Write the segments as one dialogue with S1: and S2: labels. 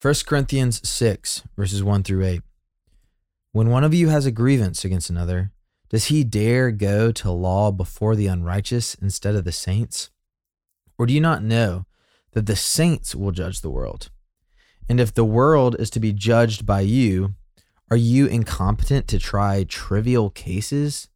S1: 1 Corinthians 6, verses 1 through 8. When one of you has a grievance against another, does he dare go to law before the unrighteous instead of the saints? Or do you not know that the saints will judge the world? And if the world is to be judged by you, are you incompetent to try trivial cases?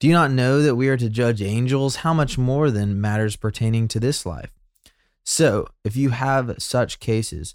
S1: Do you not know that we are to judge angels? How much more than matters pertaining to this life? So, if you have such cases,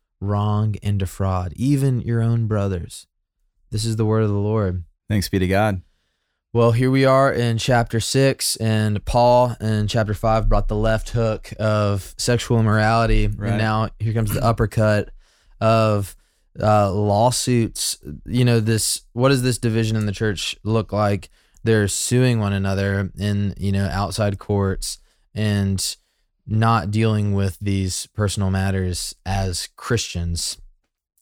S1: wrong and defraud, even your own brothers. This is the word of the Lord.
S2: Thanks be to God.
S1: Well, here we are in chapter six, and Paul in chapter five brought the left hook of sexual immorality.
S2: Right.
S1: And now here comes the uppercut of uh, lawsuits. You know, this what does this division in the church look like? They're suing one another in, you know, outside courts and not dealing with these personal matters as Christians,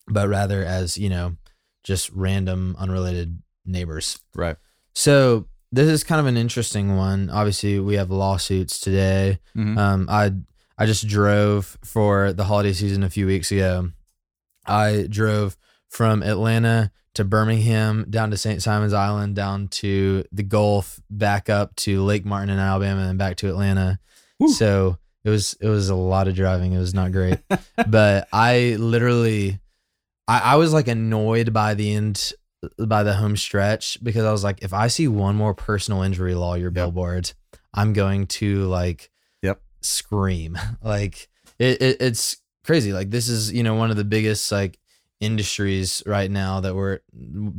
S1: but rather as, you know, just random, unrelated neighbors.
S2: Right.
S1: So this is kind of an interesting one. Obviously, we have lawsuits today.
S2: Mhm.
S1: Um, I I just drove for the holiday season a few weeks ago. I drove from Atlanta to Birmingham, down to St. Simon's Island, down to the Gulf, back up to Lake Martin in Alabama, and back to Atlanta.
S2: Woo.
S1: So it was it was a lot of driving. It was not great, but I literally, I, I was like annoyed by the end by the home stretch because I was like, if I see one more personal injury lawyer billboard, I'm going to like,
S2: Yep.
S1: scream. Like it, it, it's crazy. Like this is you know one of the biggest like industries right now that we're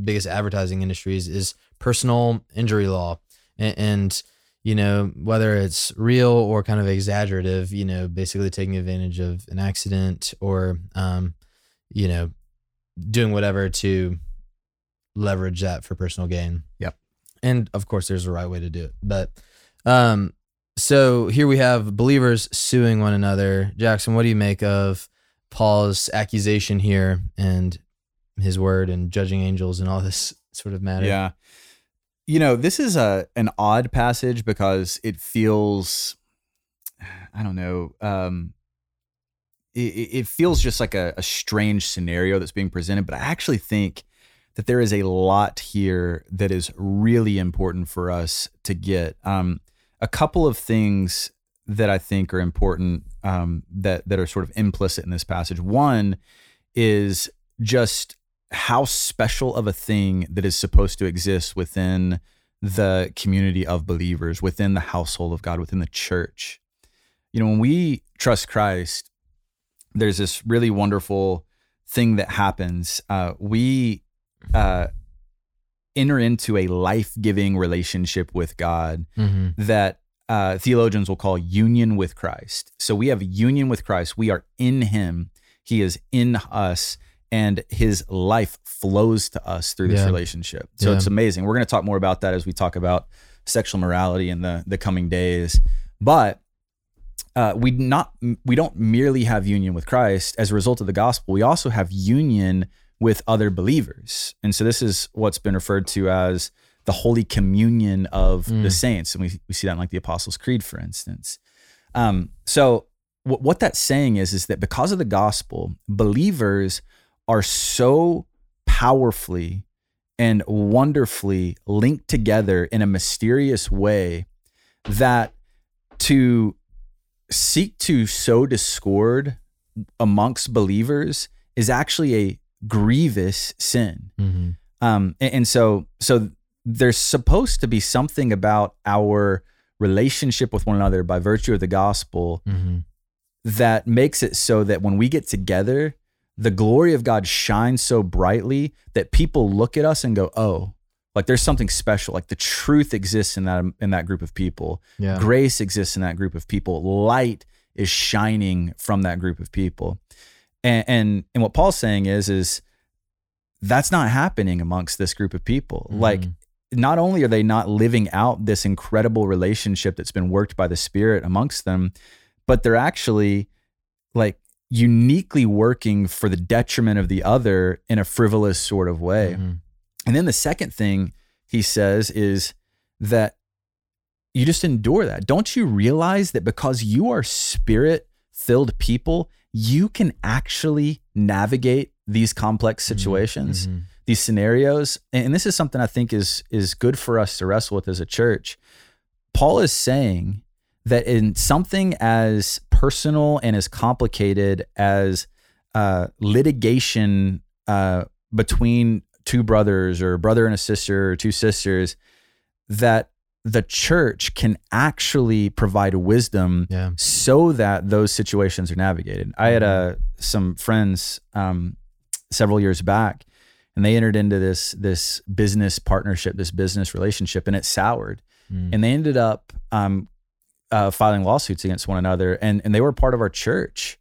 S1: biggest advertising industries is personal injury law and, and you know whether it's real or kind of exaggerative you know basically taking advantage of an accident or um you know doing whatever to leverage that for personal gain
S2: Yep.
S1: and of course there's a right way to do it but um so here we have believers suing one another jackson what do you make of paul's accusation here and his word and judging angels and all this sort of matter
S2: Yeah. You know, this is a an odd passage because it feels I don't know, um it, it feels just like a, a strange scenario that's being presented, but I actually think that there is a lot here that is really important for us to get. Um, a couple of things that I think are important um, that that are sort of implicit in this passage. One is just how special of a thing that is supposed to exist within the community of believers, within the household of God, within the church. You know, when we trust Christ, there's this really wonderful thing that happens. Uh, we uh, enter into a life giving relationship with God
S1: hmm
S2: that uh, theologians will call union with Christ. So we have union with Christ. We are in Him. He is in us, and His life flows to us through this
S1: Yeah.
S2: relationship. So
S1: Yeah.
S2: it's amazing. We're going to talk more about that as we talk about sexual morality in the the coming days. But uh, we not we don't merely have union with Christ as a result of the gospel. We also have union with other believers, and so this is what's been referred to as the holy communion of the
S1: Mm.
S2: saints, and we we see that in like the Apostles' Creed, for instance. Um, so what what that's saying is is that because of the gospel, believers are so powerfully and wonderfully linked together in a mysterious way that to seek to sow discord amongst believers is actually a grievous sin.
S1: hmm
S2: Um, and, and so, so there's supposed to be something about our relationship with one another by virtue of the gospel
S1: hmm
S2: that makes it so that when we get together, the glory of God shines so brightly that people look at us and go, "Oh, like there's something special. Like the truth exists in that in that group of people.
S1: Yeah.
S2: Grace exists in that group of people. Light is shining from that group of people." And and, and what Paul's saying is is that's not happening amongst this group of people. Like,
S1: Mhm.
S2: not only are they not living out this incredible relationship that's been worked by the Spirit amongst them, but they're actually like uniquely working for the detriment of the other in a frivolous sort of way.
S1: Mhm.
S2: And then the second thing he says is that you just endure that. Don't you realize that because you are spirit filled people, you can actually navigate these complex situations,
S1: Mhm.
S2: these scenarios? And this is something I think is is good for us to wrestle with as a church. Paul is saying that in something as personal and as complicated as uh, litigation uh, between two brothers or a brother and a sister or two sisters, that the church can actually provide wisdom
S1: Yeah.
S2: so that those situations are navigated. I had uh, some friends um, several years back, and they entered into this this business partnership, this business relationship, and it soured
S1: Mm.
S2: and they ended up um, uh, filing lawsuits against one another, and and they were part of our church,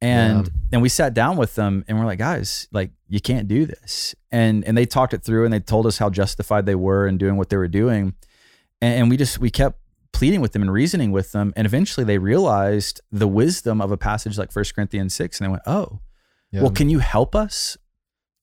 S2: and
S1: Yeah.
S2: and we sat down with them, and we're like, guys, like you can't do this, and and they talked it through, and they told us how justified they were in doing what they were doing, and, and we just we kept pleading with them and reasoning with them, and eventually they realized the wisdom of a passage like First Corinthians six, and they went, oh,
S1: Yeah.
S2: well, can you help us?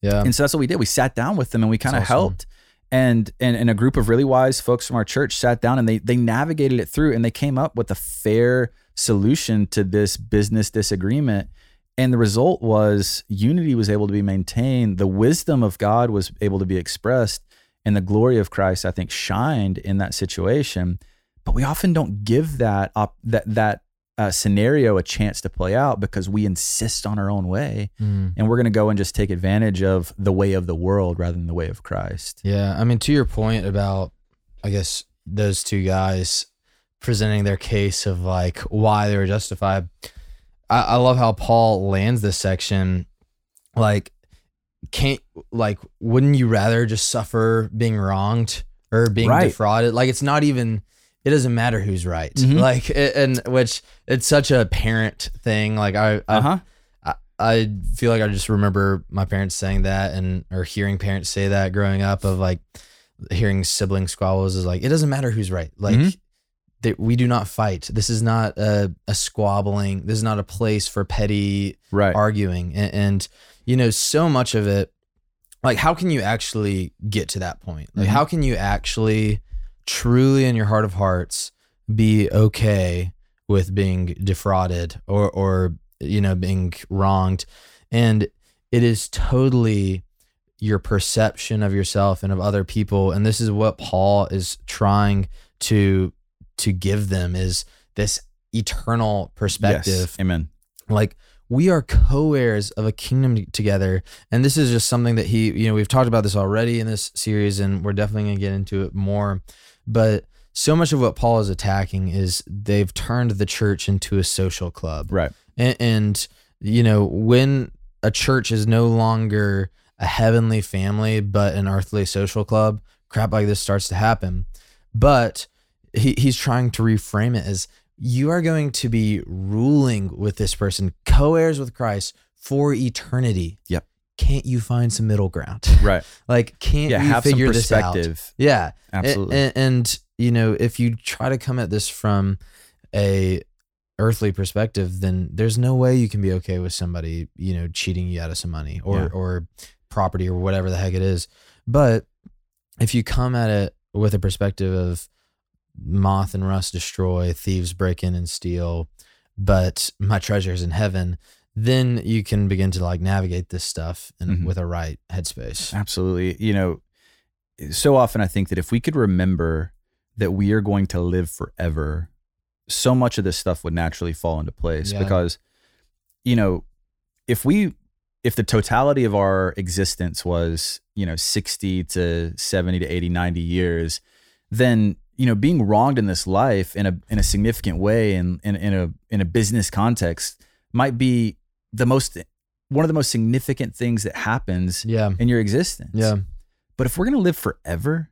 S1: yeah.
S2: And so that's what we did. We sat down with them and we kind of
S1: awesome.
S2: helped. And, and and a group of really wise folks from our church sat down and they they navigated it through and they came up with a fair solution to this business disagreement. And the result was unity was able to be maintained. The wisdom of God was able to be expressed, and the glory of Christ, I think, shined in that situation. But we often don't give that op- that that uh, scenario a chance to play out because we insist on our own way
S1: Mm.
S2: and we're going to go and just take advantage of the way of the world rather than the way of Christ.
S1: Yeah, I mean, to your point about, I guess those two guys presenting their case of like why they were justified. I, I love how Paul lands this section. Like, can't like, wouldn't you rather just suffer being wronged or being
S2: Right.
S1: defrauded? Like, it's not even. It doesn't matter who's right.
S2: Mhm.
S1: Like, and which it's such a parent thing. Like, I, I
S2: Uh huh.
S1: I, I feel like I just remember my parents saying that and or hearing parents say that growing up of like hearing sibling squabbles is like it doesn't matter who's right like
S2: Mhm.
S1: that we do not fight this is not a, a squabbling this is not a place for petty
S2: Right.
S1: arguing and, and you know so much of it like how can you actually get to that point like
S2: Mhm.
S1: how can you actually truly in your heart of hearts be okay with being defrauded or or you know being wronged. And it is totally your perception of yourself and of other people. And this is what Paul is trying to to give them is this eternal perspective.
S2: Yes. Amen.
S1: like we are co-heirs of a kingdom together. And this is just something that he you know we've talked about this already in this series and we're definitely going to get into it more but so much of what paul is attacking is they've turned the church into a social club
S2: Right.
S1: and, and you know when a church is no longer a heavenly family but an earthly social club crap like this starts to happen but he, he's trying to reframe it as you are going to be ruling with this person co-heirs with christ for eternity
S2: Yep.
S1: Can't you find some middle ground
S2: Right.
S1: like can't
S2: Yeah.
S1: you
S2: Have some
S1: figure this out
S2: perspective.
S1: yeah
S2: Absolutely.
S1: and, and you know, if you try to come at this from a earthly perspective, then there's no way you can be okay with somebody, you know, cheating you out of some money or
S2: Yeah.
S1: or property or whatever the heck it is. But if you come at it with a perspective of moth and rust destroy, thieves break in and steal, but my treasure is in heaven, then you can begin to like navigate this stuff in,
S2: Mhm.
S1: with a right headspace.
S2: Absolutely. You know, so often I think that if we could remember that we are going to live forever, so much of this stuff would naturally fall into place
S1: Yeah.
S2: because, you know, if we, if the totality of our existence was, you know, 60 to 70 to 80, 90 years, then, you know, being wronged in this life in a, in a significant way and in, in a, in a business context might be the most, one of the most significant things that happens
S1: Yeah.
S2: in your existence.
S1: Yeah.
S2: But if we're going to live forever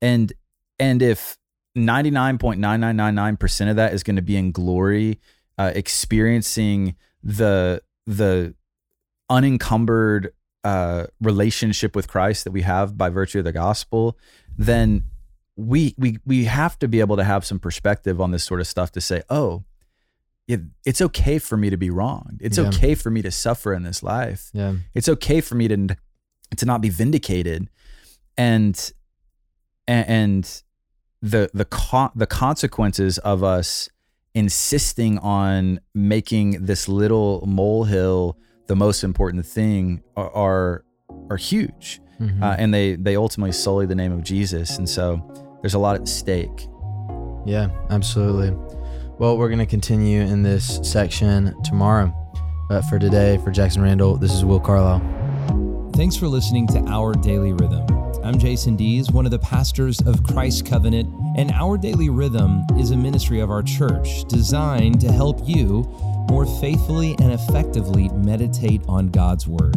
S2: and and if 99.9999% of that is going to be in glory, uh, experiencing the the unencumbered
S3: uh, relationship with Christ that we have by virtue of the gospel, then we we we have to be able to have some perspective on this sort of stuff to say, oh, it, it's okay for me to be wronged. It's
S1: Yeah.
S3: okay for me to suffer in this life.
S1: Yeah.
S3: It's okay for me to to not be vindicated, and and, the the co- the consequences of us insisting on making this little molehill the most important thing are are, are huge,
S1: Mhm.
S3: uh, and they they ultimately sully the name of Jesus, and so there's a lot at stake.
S1: Yeah, absolutely. Well, we're going to continue in this section tomorrow. But for today, for Jackson Randall, this is Will Carlisle.
S2: Thanks for listening to Our Daily Rhythm. I'm Jason Dees, one of the pastors of Christ Covenant, and Our Daily Rhythm is a ministry of our church designed to help you more faithfully and effectively meditate on God's Word.